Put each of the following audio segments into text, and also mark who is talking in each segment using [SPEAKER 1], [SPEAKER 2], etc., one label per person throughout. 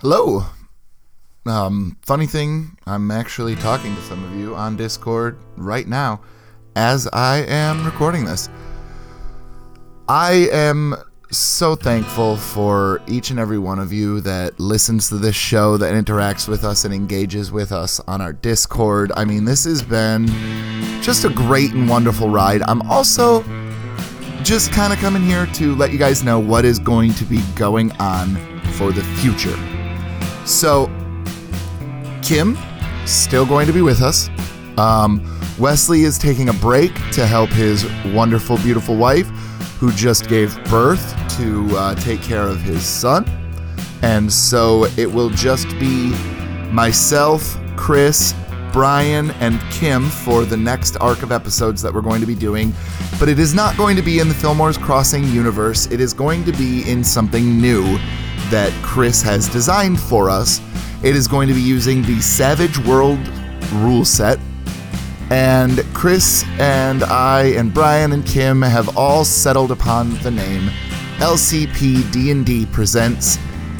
[SPEAKER 1] Hello. Um, funny thing, I'm actually talking to some of you on Discord right now as I am recording this. I am so thankful for each and every one of you that listens to this show, that interacts with us, and engages with us on our Discord. I mean, this has been just a great and wonderful ride. I'm also just kind of coming here to let you guys know what is going to be going on for the future. So, Kim, still going to be with us. Um, Wesley is taking a break to help his wonderful, beautiful wife, who just gave birth, to uh, take care of his son. And so it will just be myself, Chris, Brian, and Kim for the next arc of episodes that we're going to be doing. But it is not going to be in the Fillmore's Crossing universe, it is going to be in something new that Chris has designed for us. It is going to be using the Savage World rule set. And Chris and I and Brian and Kim have all settled upon the name LCP D&D presents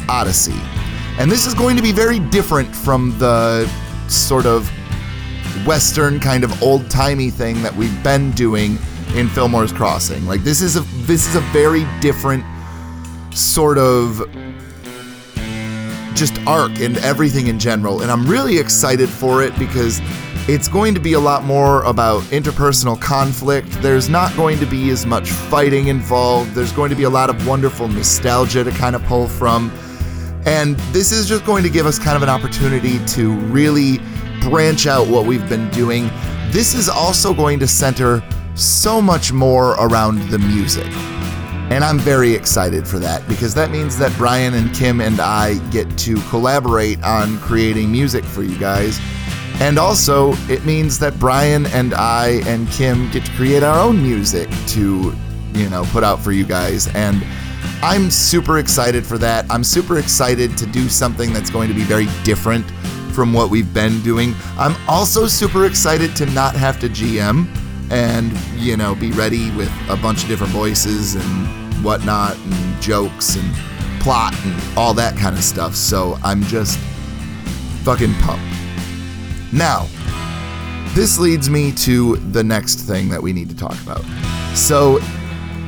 [SPEAKER 1] Odyssey. And this is going to be very different from the sort of western kind of old-timey thing that we've been doing in Fillmore's Crossing. Like this is a this is a very different sort of just arc and everything in general. And I'm really excited for it because it's going to be a lot more about interpersonal conflict. There's not going to be as much fighting involved. There's going to be a lot of wonderful nostalgia to kind of pull from. And this is just going to give us kind of an opportunity to really branch out what we've been doing. This is also going to center so much more around the music. And I'm very excited for that because that means that Brian and Kim and I get to collaborate on creating music for you guys. And also, it means that Brian and I and Kim get to create our own music to, you know, put out for you guys. And I'm super excited for that. I'm super excited to do something that's going to be very different from what we've been doing. I'm also super excited to not have to GM and, you know, be ready with a bunch of different voices and whatnot and jokes and plot and all that kind of stuff. So I'm just fucking pumped. Now, this leads me to the next thing that we need to talk about. So,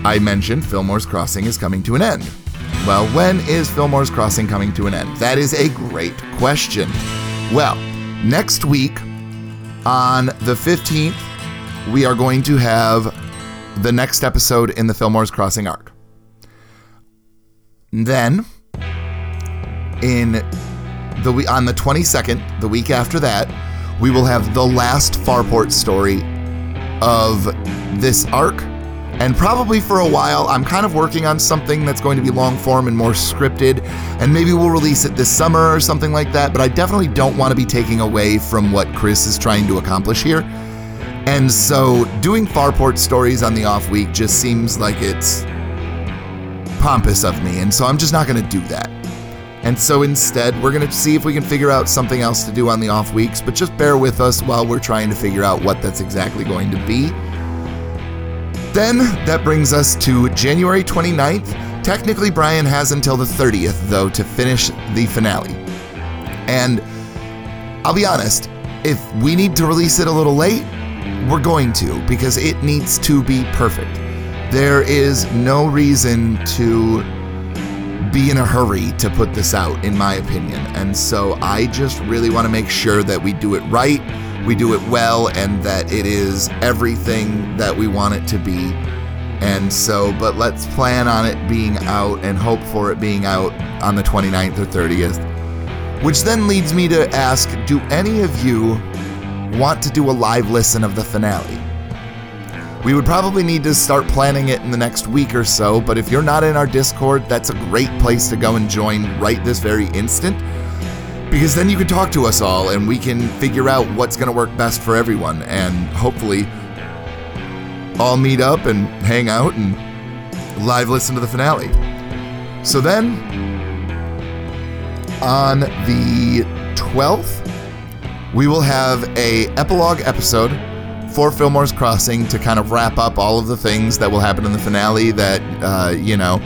[SPEAKER 1] I mentioned Fillmore's Crossing is coming to an end. Well, when is Fillmore's Crossing coming to an end? That is a great question. Well, next week on the 15th, we are going to have the next episode in the Fillmore's Crossing arc. Then, in the on the 22nd, the week after that, we will have the last Farport story of this arc. And probably for a while, I'm kind of working on something that's going to be long form and more scripted. And maybe we'll release it this summer or something like that. But I definitely don't want to be taking away from what Chris is trying to accomplish here. And so doing Farport stories on the off week just seems like it's pompous of me. And so I'm just not going to do that. And so instead, we're going to see if we can figure out something else to do on the off weeks, but just bear with us while we're trying to figure out what that's exactly going to be. Then that brings us to January 29th. Technically, Brian has until the 30th, though, to finish the finale. And I'll be honest, if we need to release it a little late, we're going to, because it needs to be perfect. There is no reason to be in a hurry to put this out, in my opinion. And so I just really want to make sure that we do it right, we do it well, and that it is everything that we want it to be. And so, but let's plan on it being out and hope for it being out on the 29th or 30th. Which then leads me to ask do any of you want to do a live listen of the finale? We would probably need to start planning it in the next week or so, but if you're not in our Discord, that's a great place to go and join right this very instant. Because then you can talk to us all and we can figure out what's going to work best for everyone and hopefully all meet up and hang out and live listen to the finale. So then, on the 12th, we will have a epilogue episode for Fillmore's Crossing to kind of wrap up all of the things that will happen in the finale that, uh, you know,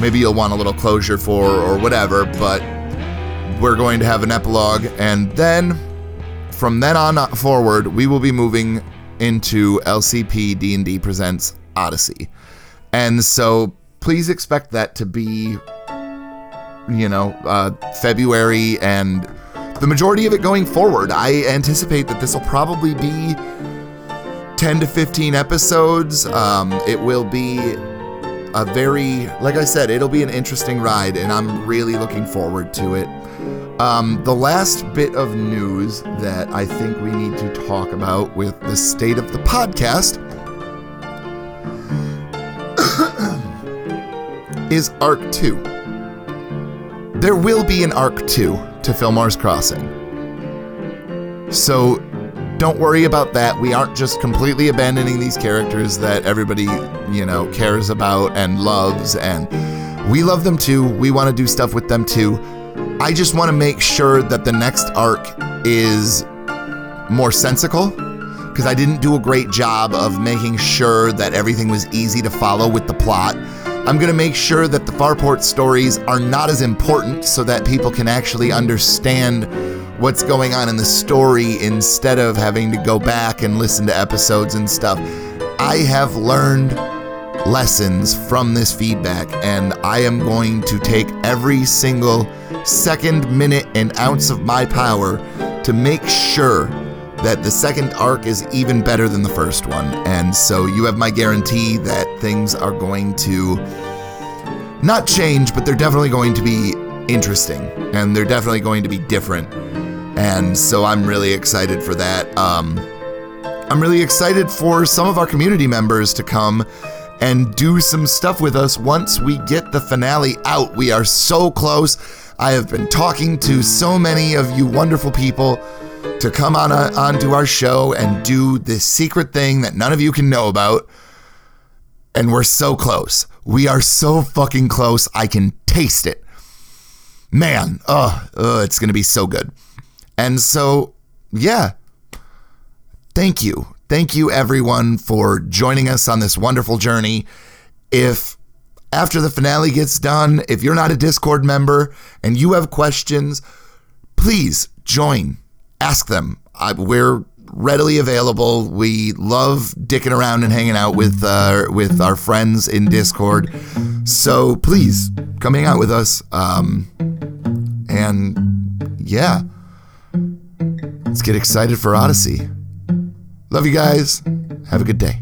[SPEAKER 1] maybe you'll want a little closure for or whatever. But we're going to have an epilogue, and then from then on forward, we will be moving into LCP D&D presents Odyssey. And so please expect that to be you know, uh, February and the majority of it going forward. I anticipate that this will probably be 10 to 15 episodes. Um, it will be a very, like I said, it'll be an interesting ride, and I'm really looking forward to it. Um, the last bit of news that I think we need to talk about with the state of the podcast is Arc 2. There will be an Arc 2 to Fillmore's Crossing. So don't worry about that. We aren't just completely abandoning these characters that everybody, you know, cares about and loves. And we love them too. We want to do stuff with them too. I just want to make sure that the next arc is more sensical because I didn't do a great job of making sure that everything was easy to follow with the plot. I'm going to make sure that the Farport stories are not as important so that people can actually understand what's going on in the story instead of having to go back and listen to episodes and stuff. I have learned lessons from this feedback, and I am going to take every single second, minute, and ounce of my power to make sure that the second arc is even better than the first one. And so you have my guarantee that things are going to not change, but they're definitely going to be interesting and they're definitely going to be different. And so I'm really excited for that. Um, I'm really excited for some of our community members to come and do some stuff with us once we get the finale out. We are so close. I have been talking to so many of you wonderful people to come on a, onto our show and do this secret thing that none of you can know about. And we're so close. We are so fucking close. I can taste it. Man, oh, oh it's going to be so good. And so, yeah. Thank you. Thank you, everyone, for joining us on this wonderful journey. If after the finale gets done, if you're not a Discord member and you have questions, please join ask them. I, we're readily available. We love dicking around and hanging out with uh, with our friends in Discord. So please come hang out with us. Um, and yeah, let's get excited for Odyssey. Love you guys. Have a good day.